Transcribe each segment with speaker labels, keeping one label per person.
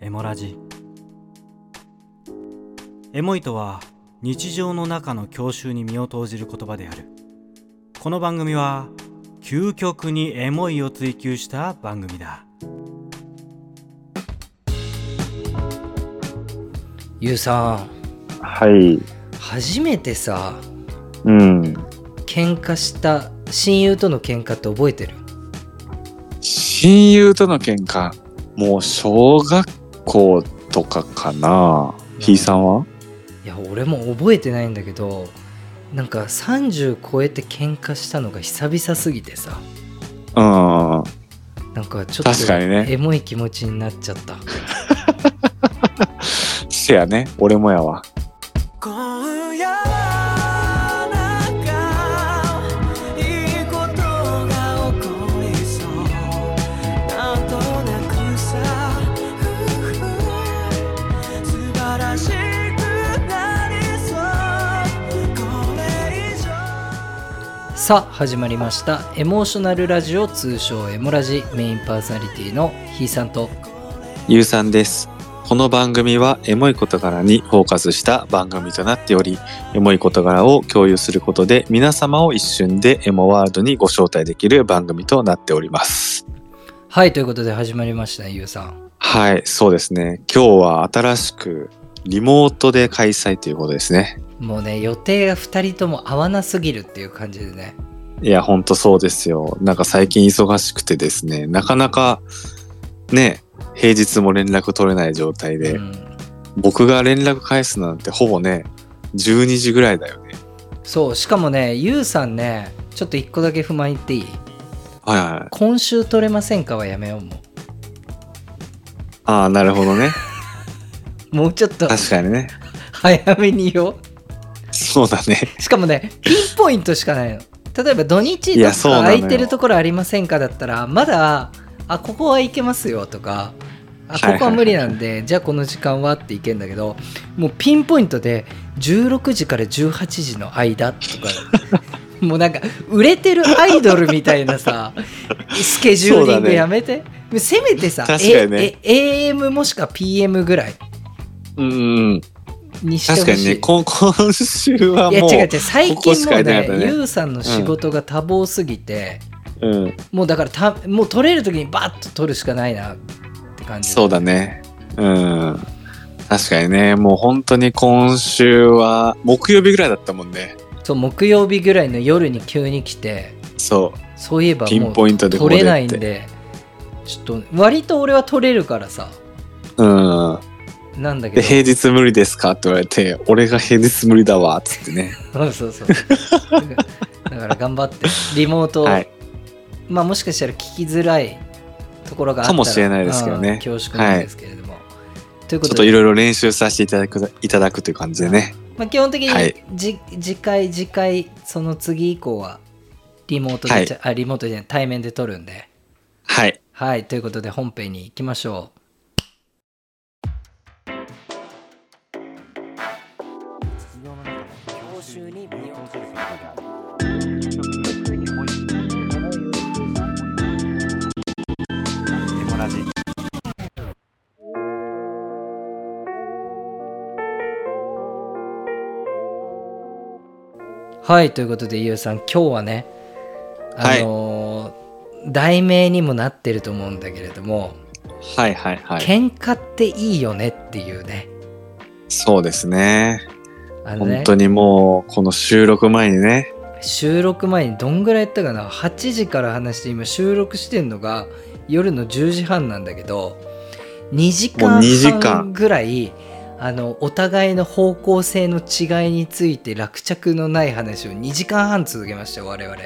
Speaker 1: エモラジ。エモいとは日常の中の郷愁に身を投じる言葉である。この番組は究極にエモいを追求した番組だ。
Speaker 2: ゆうさん。
Speaker 3: はい。
Speaker 2: 初めてさ
Speaker 3: うん。
Speaker 2: 喧嘩した親友との喧嘩って覚えてる？
Speaker 3: 親友との喧嘩、もう小学校とかかな。ひいさんは？い
Speaker 2: や俺も覚えてないんだけどなんか30超えて喧嘩したのが久々すぎてさ
Speaker 3: うん。
Speaker 2: なんかちょっ
Speaker 3: 確かにね
Speaker 2: とエモい気持ちになっちゃった
Speaker 3: せやね。俺もやわ。
Speaker 1: さ
Speaker 2: あ始まりましたエモーショナルラジオ通称エモラジメインパーソナリティのひいさんと
Speaker 3: ゆうさんです。この番組はエモい事柄にフォーカスした番組となっており、エモい事柄を共有することで皆様を一瞬でエモワールドにご招待できる番組となっております。
Speaker 2: はいということで始まりましたゆうさん
Speaker 3: はい、そうですね。今日は新しくリモートで開催ということですね。
Speaker 2: もうね予定が2人とも合わなすぎるっていう感じでね
Speaker 3: いや、ほんとそうですよ。なんか最近忙しくてですね、なかなかね、平日も連絡取れない状態で、
Speaker 2: うん
Speaker 3: 僕が連絡返すなんてほぼね、12時ぐらいだよね。
Speaker 2: そうしかもねゆうさんねちょっと1個だけ不満言っていい？
Speaker 3: はいはい。
Speaker 2: 今週取れませんかはやめようも
Speaker 3: ああ、なるほどね。
Speaker 2: うもうちょっと。
Speaker 3: 確かにね。
Speaker 2: 早めに言おう。
Speaker 3: そうだね。
Speaker 2: しかもねピンポイントしかないの。例えば土日
Speaker 3: い
Speaker 2: とか空いてるところありませんかだったらまだあここは行けますよとかあここは無理なんで、じゃあこの時間はって行けんだけどもうピンポイントで16時から18時の間とか。もうなんか売れてるアイドルみたいなさスケジューリングやめて、せめてさ
Speaker 3: ね。
Speaker 2: ええ AM もしくは PM ぐらい
Speaker 3: うんうん。
Speaker 2: にしてほしい
Speaker 3: 確かにね、こ今週はいもう、
Speaker 2: や違う違う最近もうね
Speaker 3: かいなかったね
Speaker 2: ゆうさんの仕事が多忙すぎて、
Speaker 3: うん、
Speaker 2: もうだからたもう取れる時にバッと取るしかないなって感じ
Speaker 3: そうだね。うん。確かにね、もう本当に今週は木曜日ぐらいだったもんね。
Speaker 2: そう木曜日ぐらいの夜に急に来て
Speaker 3: そう。
Speaker 2: そういえば
Speaker 3: ピン
Speaker 2: もう
Speaker 3: ポイントで
Speaker 2: 取れないんでちょっと割と俺は取れるからさ
Speaker 3: うん。で、
Speaker 2: なんだけど。
Speaker 3: 平日無理ですかって言われて、俺が平日無理だわ、つってね。
Speaker 2: そうそうそう。だから頑張ってリモート、
Speaker 3: はい。
Speaker 2: まあもしかしたら聞きづらいところがあったら
Speaker 3: かもしれないですけどね。
Speaker 2: うん恐縮なんですけれども、ということで。
Speaker 3: ちょっといろいろ練習させていただく、いただくという感じでね。
Speaker 2: まあ、基本的に、
Speaker 3: はい。
Speaker 2: じ次回次回その次以降はリモートで、
Speaker 3: はい。
Speaker 2: あリモートじゃない対面で撮るんで。
Speaker 3: はい。
Speaker 2: はい。ということで本編に行きましょうはいということでゆうさん今日はねあのー題名にもなってると思うんだけれども、
Speaker 3: はいはいはい。
Speaker 2: 喧嘩っていいよねっていうね
Speaker 3: そうですね。
Speaker 2: あのね
Speaker 3: 本当にもう、この収録前にね。
Speaker 2: 収録前にどんぐらいやったかな？8時から話して今収録してんのが夜の10時半なんだけど2時
Speaker 3: もう
Speaker 2: 間
Speaker 3: 2時間
Speaker 2: 半ぐらいあのお互いの方向性の違いについて落着のない話を2時間半続けました我々、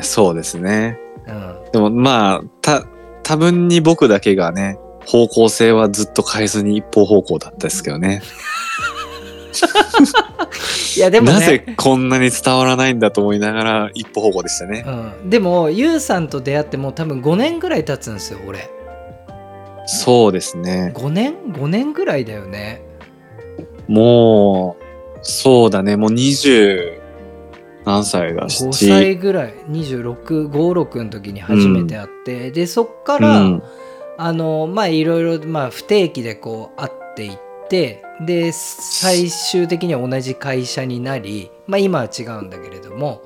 Speaker 3: そうですね。
Speaker 2: うん、
Speaker 3: でもまあ、た、多分に僕だけがね、方向性はずっと変えずに一方方向だったですけどね。
Speaker 2: いやでもね。
Speaker 3: なぜこんなに伝わらないんだと思いながら一方方向でしたね。
Speaker 2: うん、でもゆうさんと出会ってもう多分5年ぐらい経つんですよ俺。
Speaker 3: そうですね。
Speaker 2: 5年 ?5 年ぐらいだよね。
Speaker 3: もう、そうだね。もう20何歳だ
Speaker 2: 5
Speaker 3: 7
Speaker 2: 歳ぐらい。2656の時に初めて会って、でそっから、
Speaker 3: うん。
Speaker 2: あのまあいろいろまあ不定期でこう会っていってで最終的には同じ会社になりまあ今は違うんだけれども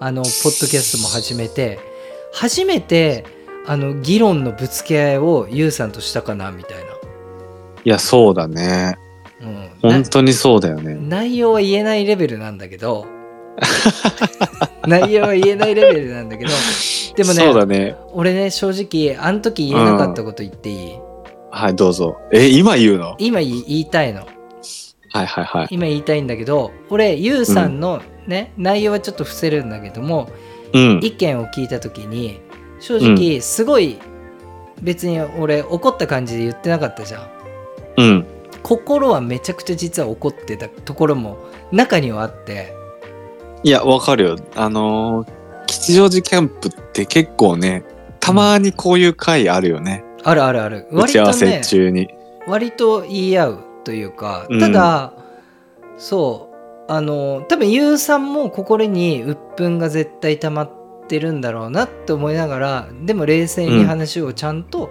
Speaker 2: あのポッドキャストも始めて初めてあの議論のぶつけ合いをユウさんとしたかなみたい
Speaker 3: いや、そうだね。
Speaker 2: な、うん、
Speaker 3: 本当にそうだよね。
Speaker 2: 内容は言えないレベルなんだけど内容は言えないレベルなんだけどでもね
Speaker 3: だね。
Speaker 2: 俺ね正直あの時言えなかったこと言っていい、
Speaker 3: はい、どうぞ。え、今言うの？
Speaker 2: 今言いたいの
Speaker 3: はいはいはい。
Speaker 2: 今言いたいんだけど俺ユウさんのね、内容はちょっと伏せるんだけども
Speaker 3: うん。
Speaker 2: 意見を聞いた時に正直すごい別に俺怒った感じで言ってなかったじゃん
Speaker 3: うん。
Speaker 2: 心はめちゃくちゃ実は怒ってたところも中にはあって
Speaker 3: いや、わかるよ。あのー吉祥寺キャンプって結構ね、たまにこういう回あるよね。
Speaker 2: あるあるある
Speaker 3: 打ち合わせ
Speaker 2: ね
Speaker 3: 中に。
Speaker 2: 割と言い合うというか
Speaker 3: うん
Speaker 2: ただ、そうあの多分ユウさんも心に鬱憤が絶対溜まってるんだろうなって思いながらでも冷静に話をちゃんと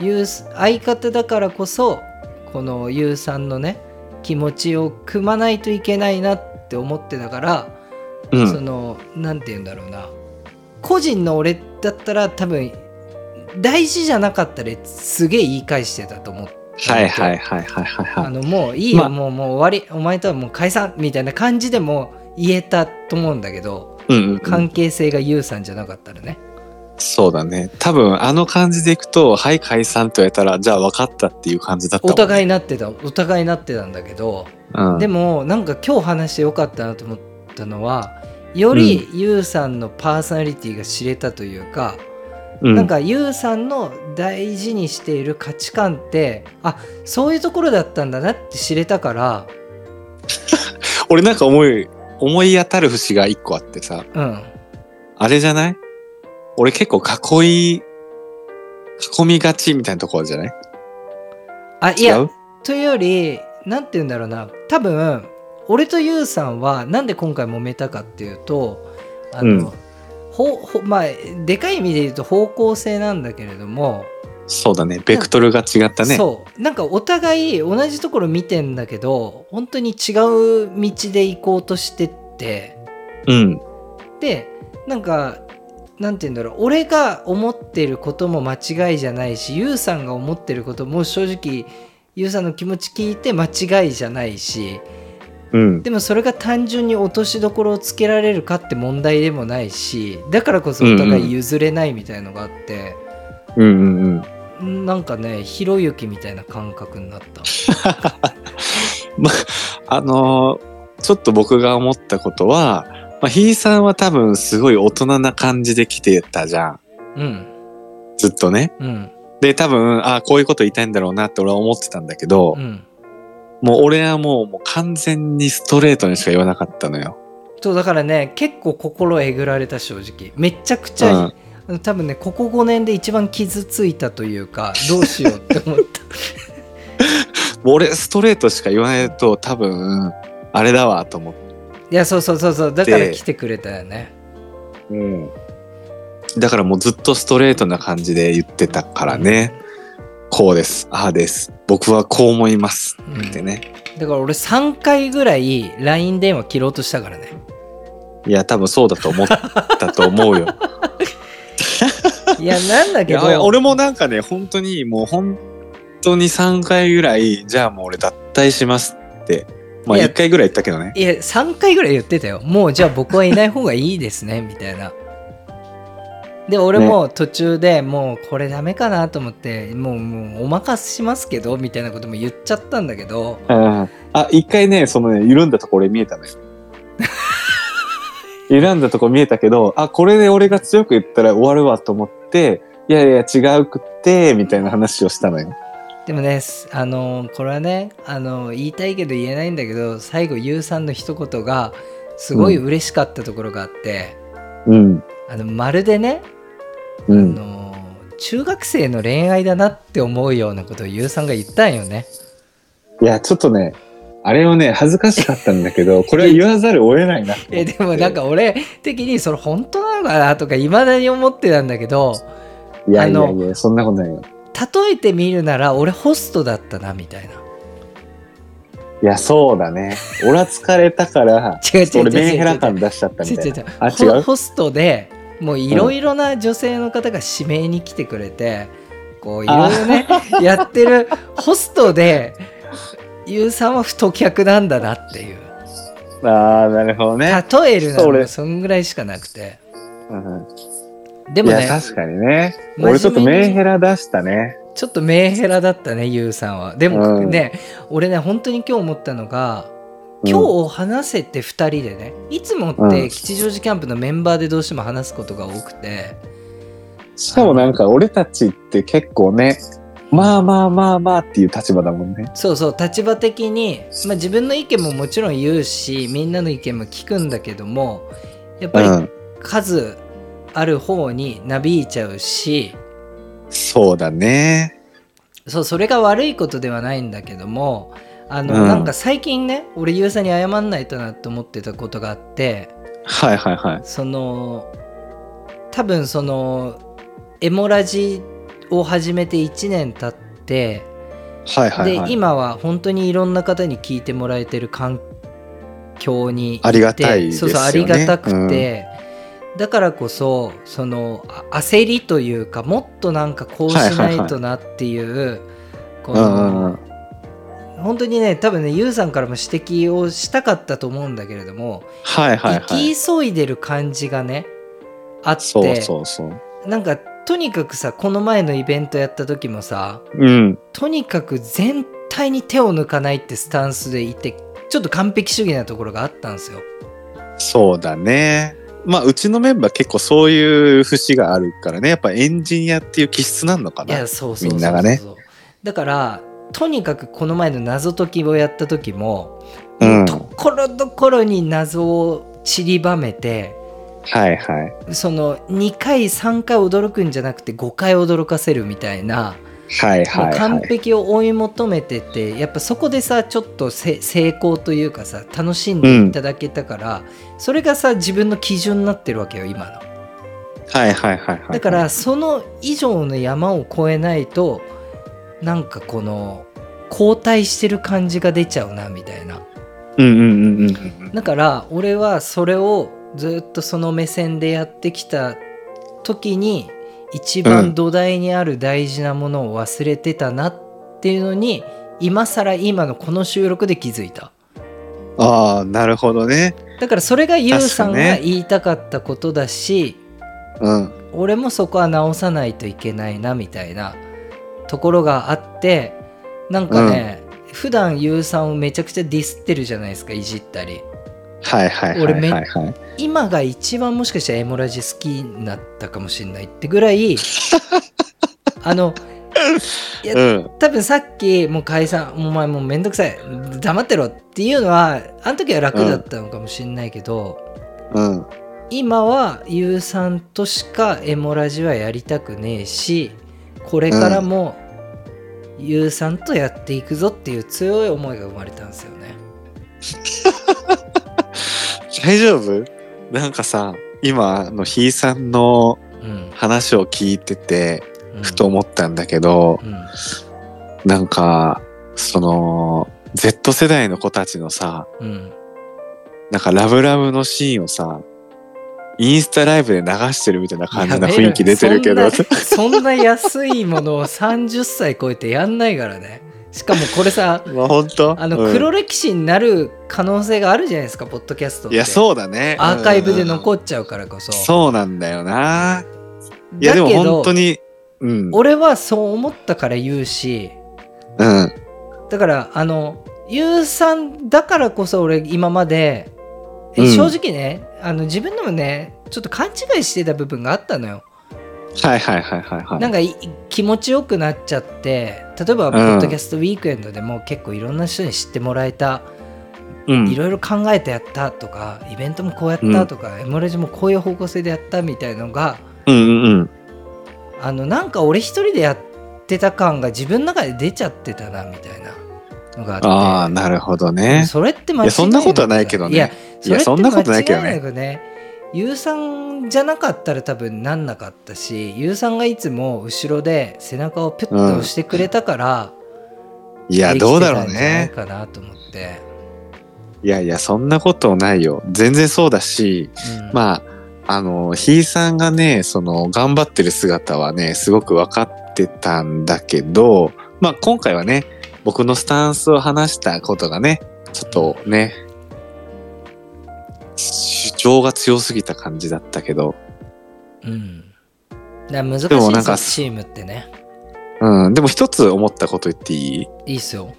Speaker 2: 言う相方だからこそこのユウさんのね気持ちを組まないといけないなって思ってたから、
Speaker 3: うん。
Speaker 2: そのなんて言うんだろうな個人の俺だったら多分大事じゃなかったらすげえ言い返してたと思って
Speaker 3: はいはいはいはいはい。はい。
Speaker 2: あのもういいよ、
Speaker 3: まあ。
Speaker 2: もうもう終わり。お前とはもう解散みたいな感じでも言えたと思うんだけど
Speaker 3: うんうんうん、
Speaker 2: 関係性がユウさんじゃなかったらね、
Speaker 3: そうだね。多分あの感じでいくと、はい解散と言われたら、じゃあ分かったっていう感じだったね。
Speaker 2: お互いなってたお互いなってたんだけど、
Speaker 3: うん、
Speaker 2: でもなんか今日話してよかったなと思ったのはよりユウさんのパーソナリティが知れたというか、
Speaker 3: うん、
Speaker 2: なんかユウさんの大事にしている価値観ってあそういうところだったんだなって知れたから
Speaker 3: 俺なんか思い、思い当たる節が一個あってさ、
Speaker 2: うん。
Speaker 3: あれじゃない？俺結構囲い、囲みがちみたいなところじゃない？違
Speaker 2: あいや
Speaker 3: う？
Speaker 2: というよりなんて言うんだろうな。多分俺とユウさんはなんで今回揉めたかっていうとあの、
Speaker 3: うん
Speaker 2: ほほまあでかい意味で言うと方向性なんだけれども、
Speaker 3: そうだね。ベクトルが違ったね。
Speaker 2: そうなんかお互い同じところ見てんだけど本当に違う道で行こうとしてって
Speaker 3: うん。
Speaker 2: でなんかなんて言うんだろう俺が思ってることも間違いじゃないしユウさんが思ってることも正直ユウさんの気持ち聞いて間違いじゃないし
Speaker 3: うん。
Speaker 2: でもそれが単純に落としどころをつけられるかって問題でもないしだからこそお互い譲れないみたいのがあって、
Speaker 3: うんうんうん。
Speaker 2: なんかねひろゆきみたいな感覚になった。
Speaker 3: あのーちょっと僕が思ったことは、まあ、ひいさんは多分すごい大人な感じで来てたじゃん。
Speaker 2: うん
Speaker 3: ずっとね。
Speaker 2: うん
Speaker 3: で、多分、あこういうこと言いたいんだろうなって俺は思ってたんだけど、
Speaker 2: うん
Speaker 3: もう俺はもうもう完全にストレートにしか言わなかったのよ。
Speaker 2: そうだからね結構心えぐられた正直めちゃくちゃ、
Speaker 3: うん
Speaker 2: 多分ねここ5年で一番傷ついたというかどうしようって思った
Speaker 3: 俺ストレートしか言わないと多分、あれだわと思って。
Speaker 2: いやそうそうそうそうだから来てくれたよね
Speaker 3: うん。だからもうずっとストレートな感じで言ってたからね。こうです。ああです。僕はこう思います。
Speaker 2: うん
Speaker 3: ってね。
Speaker 2: だから俺3回ぐらい LINE 電話切ろうとしたからね
Speaker 3: いや、多分そうだと思ったと思うよ。
Speaker 2: いやなんだ
Speaker 3: い
Speaker 2: けど
Speaker 3: 俺もなんかね、本当にもう本当に3回ぐらい、じゃあもう俺脱退しますって。まあ
Speaker 2: いや
Speaker 3: 1回ぐらい言ったけどね。
Speaker 2: いや3回ぐらい言ってたよもうじゃあ僕はいない方がいいですねみたいなで俺も途中でもうこれダメかなと思ってもうもうお任せしますけどみたいなことも言っちゃったんだけど
Speaker 3: うんあ、一回ね、そのね、緩んだところ見えたのよ。緩んだとこ見えたけど、あ、これで俺が強く言ったら終わるわと思って、いやいや違うくって、みたいな話をしたのよ。
Speaker 2: でもねすあのこれはねあの言いたいけど言えないんだけど最後ゆうさんの一言がすごい嬉しかったところがあって、
Speaker 3: うん。
Speaker 2: あのまるでねあ
Speaker 3: うん。
Speaker 2: の中学生の恋愛だなって思うようなことをゆうさんが言ったんよね。
Speaker 3: いや、ちょっとね、あれをね、恥ずかしかったんだけど、これは言わざるを得ないな。
Speaker 2: えでもなんか俺的にそれ本当なのかなとかいまだに思ってたんだけど
Speaker 3: いやいやいや、そんなことないよ。
Speaker 2: 例えてみるなら俺ホストだったなみたいない
Speaker 3: や、そうだね。俺は疲れたから、
Speaker 2: 違う違う違う違う
Speaker 3: 俺メンヘラ感出しちゃったみたいな。あ、違う？
Speaker 2: ホホストでもういろいろな女性の方が指名に来てくれて、こういろいろねやってるホストでゆうさんは太客なんだなっていう
Speaker 3: ああ、なるほどね。
Speaker 2: 例えるならそんぐらいしかなくて
Speaker 3: うん
Speaker 2: でもね
Speaker 3: 確かにね。俺ちょっとメンヘラ出したね。
Speaker 2: ちょっとメンヘラだったねゆうさんは。でも
Speaker 3: うん。
Speaker 2: ね、俺ね本当に今日思ったのが
Speaker 3: うん。
Speaker 2: 今日話せて2人でねいつも
Speaker 3: うん。
Speaker 2: って吉祥寺キャンプのメンバーでどうしても話すことが多くて、
Speaker 3: しかもなんか俺たちって結構ね、まあまあまあまあっていう立場だもんね。
Speaker 2: そうそう立場的に、まあ、自分の意見ももちろん言うしみんなの意見も聞くんだけどもやっぱり
Speaker 3: うん。
Speaker 2: 数ある方になびいちゃうし
Speaker 3: そうだね。
Speaker 2: そうそれが悪いことではないんだけどもあの、
Speaker 3: うん
Speaker 2: なんか最近ね俺ゆうさんに謝んないとなと思ってたことがあって
Speaker 3: はいはいはい。
Speaker 2: その多分そのエモラジを始めて1年経って
Speaker 3: はいはいはい。
Speaker 2: で今は本当にいろんな方に聞いてもらえてる環境に
Speaker 3: ありがたいですよね
Speaker 2: そうそうありがたくて、だからこそそのあ焦りというかもっとなんかこうしないとなっていう、こ
Speaker 3: うんうんう
Speaker 2: の
Speaker 3: ん
Speaker 2: 本当にね多分ねゆうさんからも指摘をしたかったと思うんだけれども、
Speaker 3: はいはいは
Speaker 2: 生き
Speaker 3: い。
Speaker 2: 急いでる感じがねあって
Speaker 3: そうそうそう。
Speaker 2: なんかとにかくさこの前のイベントやった時もさ
Speaker 3: うん。
Speaker 2: とにかく全体に手を抜かないってスタンスでいてちょっと完璧主義なところがあったんですよ。
Speaker 3: そうだね。まあ、うちのメンバー結構そういう節があるからね。やっぱエンジニアっていう気質なのかな。
Speaker 2: いやそうそうそうそう
Speaker 3: みんながね
Speaker 2: だからとにかくこの前の謎解きをやった時も、
Speaker 3: うん
Speaker 2: ところどころに謎を散りばめて
Speaker 3: はいはい。
Speaker 2: その2回3回驚くんじゃなくて5回驚かせるみたいな、
Speaker 3: はいはいは
Speaker 2: もう完
Speaker 3: い。
Speaker 2: 璧を追い求めててやっぱそこでさちょっとせ成功というかさ楽しんでいただけたから、それがさ自分の基準になってるわけよ今の。
Speaker 3: はいはいはいはい。
Speaker 2: だからその以上の山を越えないとなんかこの後退してる感じが出ちゃうなみたいな
Speaker 3: うんうんうんうんうん。
Speaker 2: だから俺はそれをずっとその目線でやってきた時に一
Speaker 3: うん
Speaker 2: 番土台にある大事なものを忘れてたなっていうのに今更今のこの収録で気づいた
Speaker 3: ああ、なるほどね。
Speaker 2: だからそれがゆうさんが言いたかったことだし、
Speaker 3: うん。
Speaker 2: 俺もそこは直さないといけないなみたいなところがあってなんかね、普段ゆうさんをめちゃくちゃディスってるじゃないですかいじったり
Speaker 3: はいはいはいはいはい。
Speaker 2: 今が一番もしかしたらエモラジ好きになったかもしれないってぐらい あのいや
Speaker 3: うん。
Speaker 2: 多分さっきもう解散お前もうめんどくさい黙ってろっていうのはあの時は楽だったのかもしれないけど、
Speaker 3: うん。
Speaker 2: 今はゆうさんとしかエモラジはやりたくねえしこれからもゆうさんとやっていくぞっていう強い思いが生まれたんですよね。
Speaker 3: 大丈夫？なんかさ、今のひいさんの
Speaker 2: うん。
Speaker 3: 話を聞いてて、
Speaker 2: うん。
Speaker 3: ふと思ったんだけど、
Speaker 2: うん。
Speaker 3: なんか、その、Z 世代の子たちのさ、
Speaker 2: うん。
Speaker 3: なんかラブラブのシーンをさ、インスタライブで流してるみたいな感じな雰囲気出てるけど、
Speaker 2: そんなそんな安いものを30歳超えてやんないからねしかもこれさ
Speaker 3: まあ本当？
Speaker 2: あの
Speaker 3: うん
Speaker 2: 黒歴史になる可能性があるじゃないですか、ポッドキャストって
Speaker 3: いや、そうだね。
Speaker 2: アーカイブで
Speaker 3: っ
Speaker 2: 残っちゃうからこそ、
Speaker 3: そうなんだよな。いや、でも本当に、うん。
Speaker 2: 俺はそう思ったから言うし
Speaker 3: うん。
Speaker 2: だからあのゆうさんだからこそ俺今まで、え
Speaker 3: うん
Speaker 2: 正直ねあの自分でもねちょっと勘違いしてた部分があったのよ。
Speaker 3: はいはいはいはいはい。
Speaker 2: なんかい気持ちよくなっちゃって例えば、ポッドキャストウィークエンドでも結構いろんな人に知ってもらえた
Speaker 3: うん。
Speaker 2: いろいろ考えてやったとかイベントもこうやったとか、エモレジもこういう方向性でやったみたいのが
Speaker 3: うんうんうん。
Speaker 2: あのなんか俺一人でやってた感が自分の中で出ちゃってたなみたいなのがあって。
Speaker 3: ああ、なるほどね。
Speaker 2: それって間違い
Speaker 3: いやそんなことはないけどね。
Speaker 2: いや
Speaker 3: そんなことないけどね？
Speaker 2: それって間違いなくねゆうさんじゃなかったら多分なんなかったしゆうさんがいつも後ろで背中をピュッと押してくれたから、
Speaker 3: いや、
Speaker 2: できて
Speaker 3: どうだろうね。
Speaker 2: かなと思って、
Speaker 3: いやいや、そんなことないよ。全然そうだし、
Speaker 2: うん
Speaker 3: まあ、あの、ひいさんがね、その、頑張ってる姿はね、すごく分かってたんだけど、まあ、今回はね、僕のスタンスを話したことがね、ちょっとね、主張が強すぎた感じだったけど、
Speaker 2: うん。だ難しい
Speaker 3: でもなんか
Speaker 2: ぞチームってね。
Speaker 3: うん、でも一つ思ったこと言っていい？
Speaker 2: いいっすよ。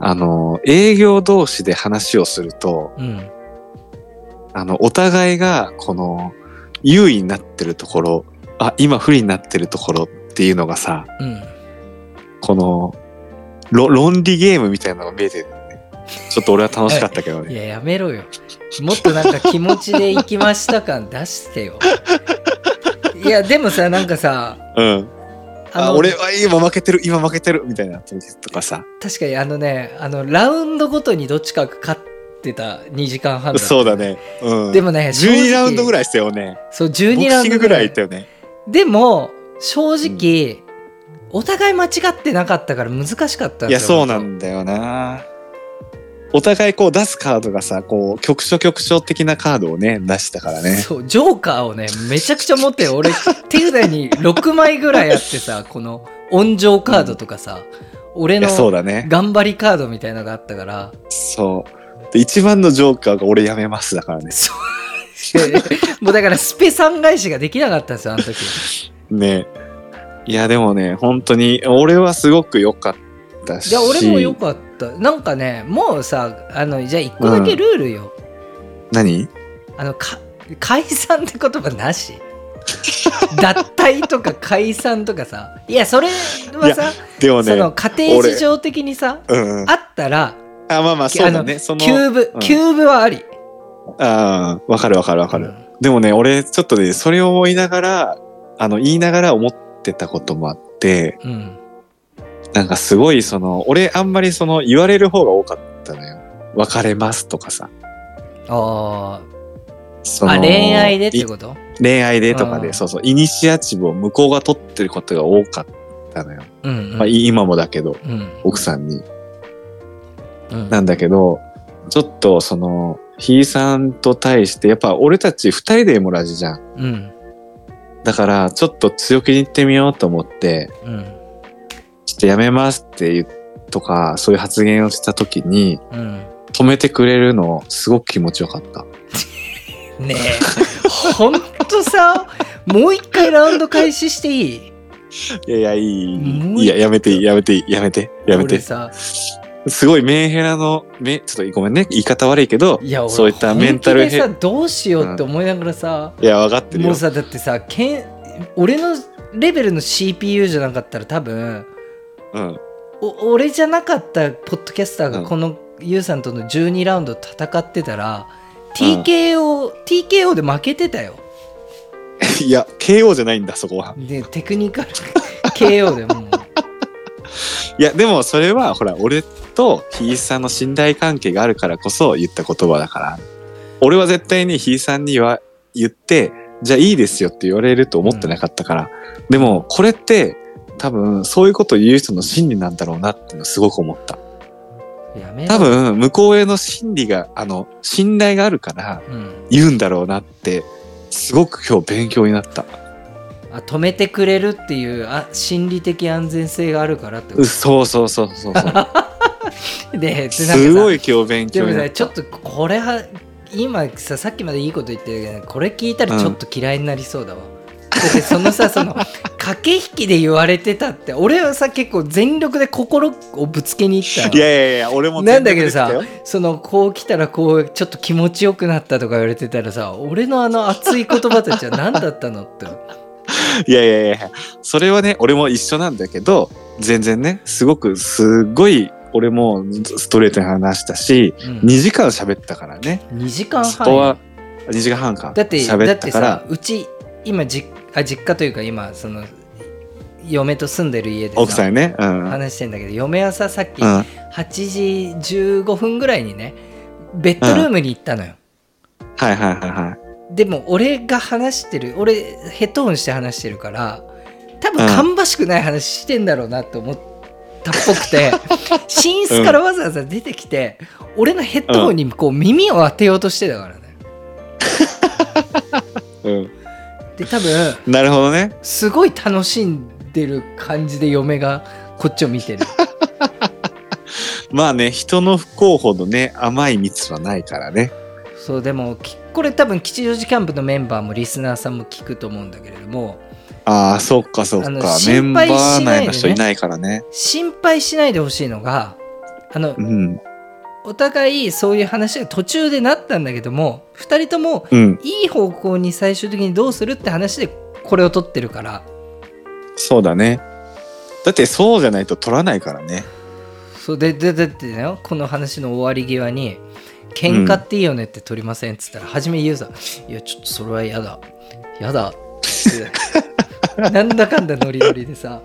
Speaker 3: あの、営業同士で話をすると、
Speaker 2: うん。
Speaker 3: あの、お互いが、この、優位になってるところ、あ、今不利になってるところっていうのがさ、
Speaker 2: うん。
Speaker 3: この、ろ論理ゲームみたいなのが見えてる、ね。ちょっと俺は楽しかったけどね。
Speaker 2: いややめろよもっとなんか気持ちで行きました感出してよいやでもさなんかさ
Speaker 3: うん。あ、俺は今負けてる、今負けてる、みたいな時とかさ。
Speaker 2: 確かにあのねあのラウンドごとにどっちかが勝ってた2時間半だった
Speaker 3: そうだね。うん。
Speaker 2: でもね
Speaker 3: 12ラウンドぐ
Speaker 2: い
Speaker 3: らいしたよね。
Speaker 2: そう
Speaker 3: ボ
Speaker 2: 12
Speaker 3: ク
Speaker 2: ラウンド
Speaker 3: ぐらいいったよね。
Speaker 2: でも正直、お互い間違ってなかったから難しかったん
Speaker 3: いや、
Speaker 2: ですよ
Speaker 3: そうなんだよな。お互いこう出すカードがさ、こう、局所局所的なカードをね、出したからね。
Speaker 2: そうジョーカーをねめちゃくちゃ持ってる俺手札に6枚ぐらいあってさこの温情カードとかさ、俺の
Speaker 3: いや、そうだね。
Speaker 2: 頑張りカードみたいなのがあったから
Speaker 3: そう。で、一番のジョーカーが俺やめますだからね。
Speaker 2: そうもうだからスペ3返しができなかったんですよあの時
Speaker 3: ね。いや、でもね、本当に、俺はすごく良かったし。
Speaker 2: いや俺もよかったなんかねもうさあのじゃあ1個だけルールよ、
Speaker 3: 何？
Speaker 2: あのか解散って言葉なし。脱退とか解散とかさ。いやそれはさ、
Speaker 3: でもね、
Speaker 2: その家庭事情的にさ
Speaker 3: うんうん。
Speaker 2: あったら
Speaker 3: あ、まあまあ、そうだね。その、
Speaker 2: キューブ、
Speaker 3: うん。
Speaker 2: キューブはあり。
Speaker 3: ああ、わかるわかるわかる。
Speaker 2: うん。
Speaker 3: でもね、俺、ちょっとね、それを思いながら、あの、言いながら思ってたこともあって、
Speaker 2: うん
Speaker 3: なんかすごい、その、俺、あんまりその、言われる方が多かったのよ。別れますとかさ。
Speaker 2: あ
Speaker 3: そ
Speaker 2: あ恋愛でって
Speaker 3: い
Speaker 2: こと？
Speaker 3: 恋愛でとかで、
Speaker 2: うん
Speaker 3: そうそう、イニシアチブを向こうが取ってることが多かったのよ。
Speaker 2: うんうん、
Speaker 3: まあ、い今もだけど、
Speaker 2: うん
Speaker 3: 奥さんに。
Speaker 2: うん
Speaker 3: なんだけど、ちょっとその、ひいさんと対して、やっぱ俺たち二人でエモラジじゃん。
Speaker 2: うん
Speaker 3: だから、ちょっと強気に言ってみようと思って、
Speaker 2: うん
Speaker 3: ちょっとやめますって言うとか、そういう発言をした時に、
Speaker 2: うん
Speaker 3: 止めてくれるの、すごく気持ちよかった。
Speaker 2: ねえほんとさもう一回ラウンド開始していい？
Speaker 3: いやいや、いい。いや、やめていい、やめていい、やめて、やめて。
Speaker 2: 俺さ
Speaker 3: すごいメンヘラの、め、ちょっとごめんね、言い方悪いけど、
Speaker 2: いや俺
Speaker 3: そういったメンタルヘ
Speaker 2: さどうしようって思いながらさ、
Speaker 3: いや、分かってるよ
Speaker 2: もう。さだってさけん俺のレベルの CPU じゃなかったら多分
Speaker 3: うん。
Speaker 2: お俺じゃなかったポッドキャスターが
Speaker 3: うん
Speaker 2: このユウさんとの12ラウンド戦ってたら、
Speaker 3: うん
Speaker 2: TKO、TKO で負けてたよ
Speaker 3: いや、KO じゃないんだ、そこは。
Speaker 2: でテクニカル KO でもう
Speaker 3: いや、でもそれは、ほら、俺とひいさんの信頼関係があるからこそ言った言葉だから。俺は絶対にひいさんには言って、じゃあいいですよって言われると思ってなかったから。でも、これって、多分、そういうことを言う人の心理なんだろうなってのすごく思った。多、分、向こうへの心理が、あの、信頼があるから
Speaker 2: うん、
Speaker 3: 言うんだろうなって、すごく今日勉強になった。
Speaker 2: あ止めてくれるっていうあ心理的安全性があるからってこ
Speaker 3: うそうそうそうそうそう。
Speaker 2: と で
Speaker 3: すごい今日勉
Speaker 2: でも
Speaker 3: 強になった。
Speaker 2: ねちょっとこれは今ささっきまでいいこと言ってるけどこれ聞いたらちょっと嫌いになりそうだわ、だってそのさその駆け引きで言われてたって俺はさ結構全力で心をぶつけにいったの。
Speaker 3: いやいやいや、俺も
Speaker 2: なんだけどさそのこう来たらこうちょっと気持ちよくなったとか言われてたらさ俺のあの熱い言葉たちは何だったのって。
Speaker 3: いやいやいや、それはね、俺も一緒なんだけど、全然ね、すごく、すっごい、俺もストレートに話したし、
Speaker 2: うん。
Speaker 3: 2時間喋ったからね。
Speaker 2: 2時間
Speaker 3: そこは
Speaker 2: 半、
Speaker 3: 2時間半か。
Speaker 2: だって
Speaker 3: 喋
Speaker 2: だってさ
Speaker 3: ったから、
Speaker 2: うち今実あ実家というか今その嫁と住んでる家でさ
Speaker 3: 奥さんにね。うん。うん。
Speaker 2: 話してんだけど嫁はささっき
Speaker 3: は
Speaker 2: 8時15分ぐらいにねベッドルームに行ったのよ、
Speaker 3: いはいはいはい。
Speaker 2: でも俺が話してる俺ヘッドホンして話してるから多分
Speaker 3: うん
Speaker 2: 芳しくない話してんだろうなって思ったっぽくて 寝室からわざわざ出てきて、俺のヘッドホンにこう耳を当てようとしてたからねで多分
Speaker 3: なるほどね。
Speaker 2: すごい楽しんでる感じで嫁がこっちを見てる
Speaker 3: まあね、人の不幸ほどね、甘い蜜はないからね。
Speaker 2: そうでもきこれ多分吉祥寺キャンプのメンバーもリスナーさんも聞くと思うんだけれども
Speaker 3: ああ、そっかそっか。メ
Speaker 2: 心
Speaker 3: ンバー内の人いないからね。
Speaker 2: 心配しないでほしいのがあの
Speaker 3: うん。
Speaker 2: お互いそういう話が途中でなったんだけども2人とも
Speaker 3: うん。
Speaker 2: いい方向に最終的にどうするって話でこれを取ってるから
Speaker 3: そうだね。だってそうじゃないと取らないからね。
Speaker 2: そうででだってねこの話の終わり際に「喧嘩っていいよねって取りません」っつったら初め言うさ「いやちょっとそれは嫌だ嫌だ」って なんだかんだノリノリでさ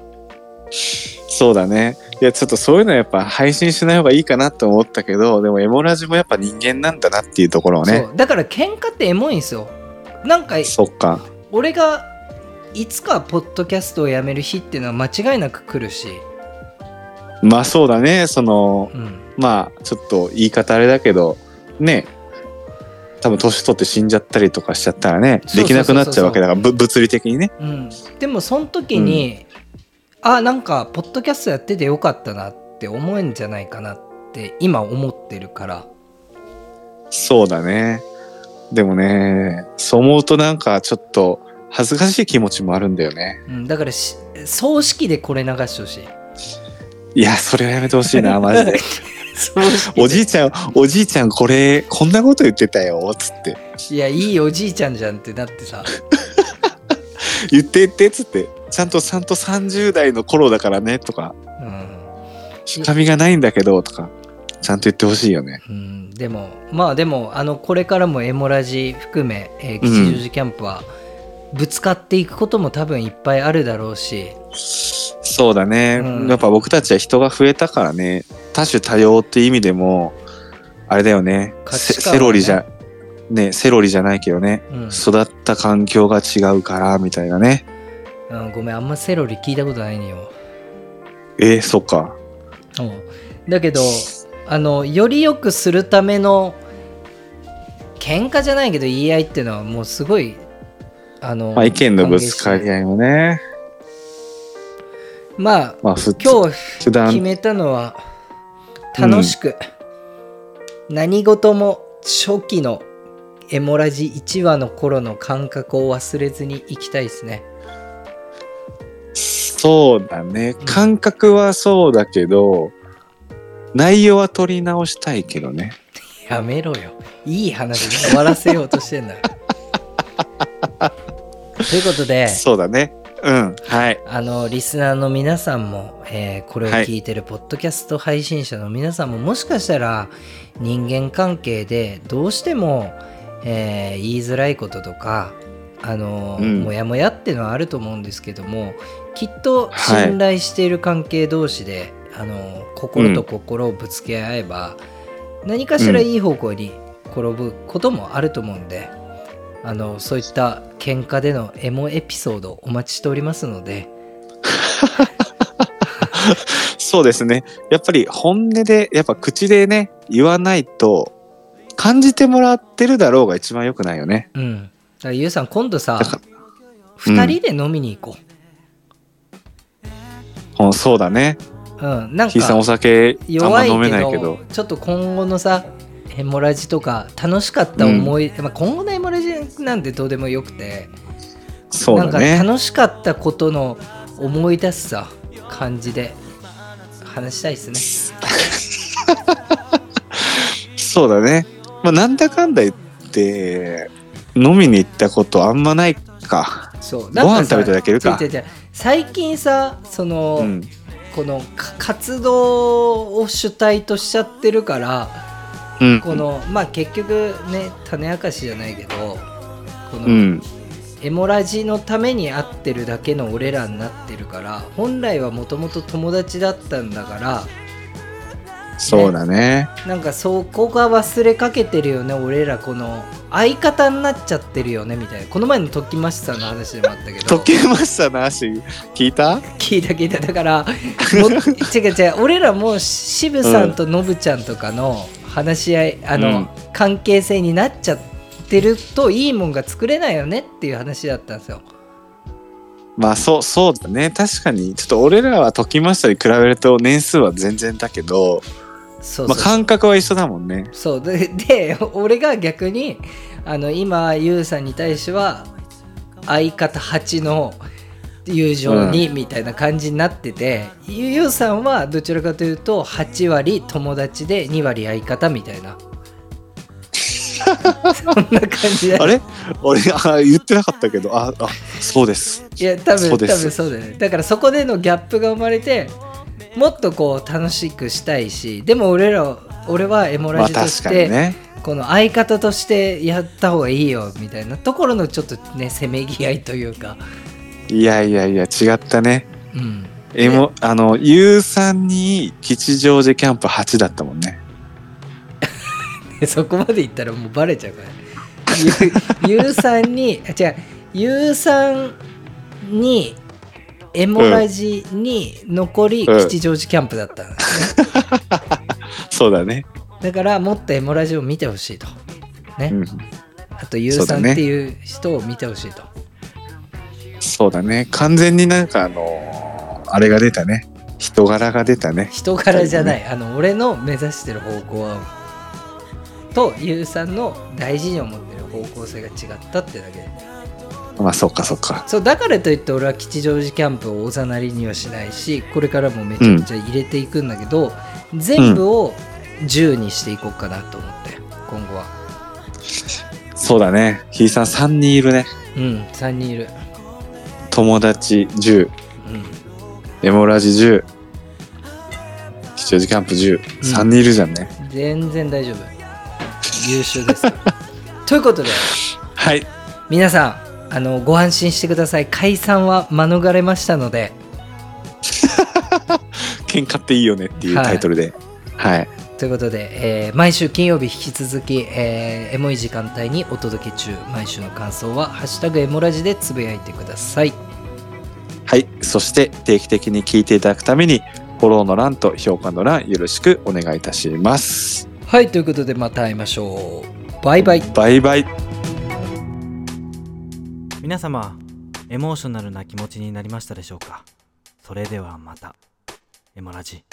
Speaker 3: そうだね。いや、ちょっとそういうのはやっぱ配信しない方がいいかなと思ったけど、でもエモラジもやっぱ人間なんだなっていうところをね。
Speaker 2: そうだから喧嘩ってエモいんですよなんか
Speaker 3: そっか。
Speaker 2: 俺がいつかポッドキャストをやめる日っていうのは間違いなく来るし、
Speaker 3: まあそうだね。その、
Speaker 2: うん、
Speaker 3: まあちょっと言い方あれだけど、ね。多分年取って死んじゃったりとかしちゃったらね、できなくなっちゃうわけだから、ぶ物理的にね。
Speaker 2: うん、でもその時に、あなんかポッドキャストやっててよかったなって思えんじゃないかなって今思ってるから
Speaker 3: そうだね。でもね、そう思うとなんかちょっと恥ずかしい気持ちもあるんだよね。
Speaker 2: うん、だからし葬式でこれ流してほしい
Speaker 3: いや、それはやめてほしいな、マジで。おじいちゃん、おじいちゃんこれ、こんなこと言ってたよ、つって。
Speaker 2: いやいいおじいちゃんじゃんってなってさ
Speaker 3: 言って言って、つって。ちゃんとちゃんと30代の頃だからね、とか。
Speaker 2: うん、
Speaker 3: 髪がないんだけど、とか。ちゃんと言ってほしいよね。
Speaker 2: うん、でもまあでもあのこれからもエモラジ含め、えー吉祥寺キャンプはぶつかっていくことも多分いっぱいあるだろうし、
Speaker 3: そうだね、
Speaker 2: うん
Speaker 3: やっぱ僕たちは人が増えたからね。多種多様っていう意味でも、あれだよね。
Speaker 2: ね
Speaker 3: セロリじゃ、ね、セロリじゃないけどね。
Speaker 2: うん
Speaker 3: 育った環境が違うから、みたいなね。
Speaker 2: うん、ごめんあんまセロリ聞いたことないのよ。
Speaker 3: えー、そっか。
Speaker 2: うん。だけどあのより良くするための喧嘩じゃないけど言い合いっていうのはもうすごいあの、
Speaker 3: まあ意見のぶつかり
Speaker 2: い
Speaker 3: 合いもね。
Speaker 2: まあ
Speaker 3: まあ
Speaker 2: 今日決めたのは楽しく、何事も初期のエモラジ1話の頃の感覚を忘れずにいきたいですね
Speaker 3: そうだね
Speaker 2: うん。
Speaker 3: 感覚はそうだけど、内容は取り直したいけどね。
Speaker 2: やめろよいい話で終わらせようとしてんだよ ということで
Speaker 3: そうだね。うん。はい。
Speaker 2: あのリスナーの皆さんも、えーこれを聞いてるポッドキャスト配信者の皆さんももしかしたら人間関係でどうしても、えー言いづらいこととかあの、
Speaker 3: うん
Speaker 2: モヤモヤっていうのはあると思うんですけどもきっと
Speaker 3: はい
Speaker 2: 信頼している関係同士で、あの心と心をぶつけ合えば、何かしらいい方向に転ぶこともあると思うんで、あのそういった喧嘩でのエモエピソードお待ちしておりますので
Speaker 3: そうですね。やっぱり本音で、やっぱ口でね、言わないと、感じてもらってるだろうが一番良くないよね。
Speaker 2: うん。だからゆうさん今度さ
Speaker 3: だから、
Speaker 2: 二人で飲みに行こ
Speaker 3: うん、そうだね。
Speaker 2: う。うん。なん
Speaker 3: ひいさんお
Speaker 2: か
Speaker 3: 酒あんま飲めない
Speaker 2: けど。ちょっと今後のさ、エモラジとか楽しかった思い、まあ、今後のエモラジなんてどうでもよくて、なんか
Speaker 3: そうだね。
Speaker 2: 楽しかったことの思い出すさ感じで話したいですね。
Speaker 3: そうだね。まあ、なんだかんだ言って、飲みに行ったことあんまないか。
Speaker 2: そう
Speaker 3: ご飯食べただけいるか
Speaker 2: 違う違う最近さその、
Speaker 3: うん。
Speaker 2: このか活動を主体としちゃってるから
Speaker 3: うん。
Speaker 2: このまあ結局ね種明かしじゃないけどこの、
Speaker 3: うん。
Speaker 2: エモラジのために会ってるだけの俺らになってるから本来はもともと友達だったんだから
Speaker 3: そうだね。
Speaker 2: なんかそこが忘れかけてるよね俺ら。この相方になっちゃってるよねみたいな。この前のトキマシさんの話でもあったけど。
Speaker 3: 解けましたなし聞いた？
Speaker 2: 聞いた聞いた。だからも 違う違う。俺らも渋さんとノブちゃんとかの話し合い、あの、
Speaker 3: うん。
Speaker 2: 関係性になっちゃってるといいもんが作れないよねっていう話だったんですよ。
Speaker 3: まあそうそうだね。確かに。ちょっと俺らは解きましたに比べると年数は全然だけど
Speaker 2: そう
Speaker 3: まあ、感覚は一緒だもんね。
Speaker 2: そう。でで俺が逆にあの今ユウさんに対しては相方8の友情にみたいな感じになってて、ゆユウさんはどちらかというと8割友達で2割相方みたいな。そんな感じだ
Speaker 3: あれ？俺あ言ってなかったけど。ああそうです。
Speaker 2: いや多分多分そうだよね。だからそこでのギャップが生まれてもっとこう楽しくしたいしでも俺ら俺はエモ
Speaker 3: まあ
Speaker 2: ラジとして、
Speaker 3: ね。
Speaker 2: この相方としてやった方がいいよみたいなところのちょっとねせめぎ合いというか、
Speaker 3: いやいやいや違ったね。
Speaker 2: うん、
Speaker 3: えもあの U さんに吉祥寺キャンプ8だったもんね。
Speaker 2: そこまで言ったらもうバレちゃうから。ゆゆうさんにあ違う。ゆうさんにエモラジに残り
Speaker 3: うん。
Speaker 2: 吉祥寺キャンプだったんですね、
Speaker 3: そうだね。
Speaker 2: だからもっとエモラジを見てほしいと。ね、
Speaker 3: うん。
Speaker 2: あとゆうさんっていう人を見てほしいと、
Speaker 3: そうだね。完全になんかあのあれが出たね。人柄が出たね。
Speaker 2: 人柄じゃない、あの俺の目指してる方向とゆうさんの大事に思ってる方向性が違ったってだけで
Speaker 3: まあそっかそっか。
Speaker 2: そうだからといって俺は吉祥寺キャンプをおざなりにはしないしこれからもめちゃくちゃ入れていくんだけど、全部を10にしていこうかなと思って今後は。
Speaker 3: そうだね。ひいさん3人いるね。
Speaker 2: うん3人いる。
Speaker 3: 友達10
Speaker 2: うん。
Speaker 3: エモラジ10吉祥寺キャンプ10、3人いるじゃんね。
Speaker 2: 全然大丈夫。優秀です。ということで。
Speaker 3: はい。
Speaker 2: 皆さんあのご安心してください。解散は免れましたので。
Speaker 3: 喧嘩っていいよねっていうタイトルで。はい、
Speaker 2: ということで、えー毎週金曜日引き続き、えーエモい時間帯にお届け中。毎週の感想は「ハッシュタグエモラジ」でつぶやいてください。
Speaker 3: はい、そして定期的に聞いていただくためにフォローの欄と評価の欄よろしくお願いいたします。
Speaker 2: はい。ということでまた会いましょう。バイバイ。
Speaker 3: バイバイ
Speaker 4: 皆様エモーショナルな気持ちになりましたでしょうか？それではまた。エモラジ。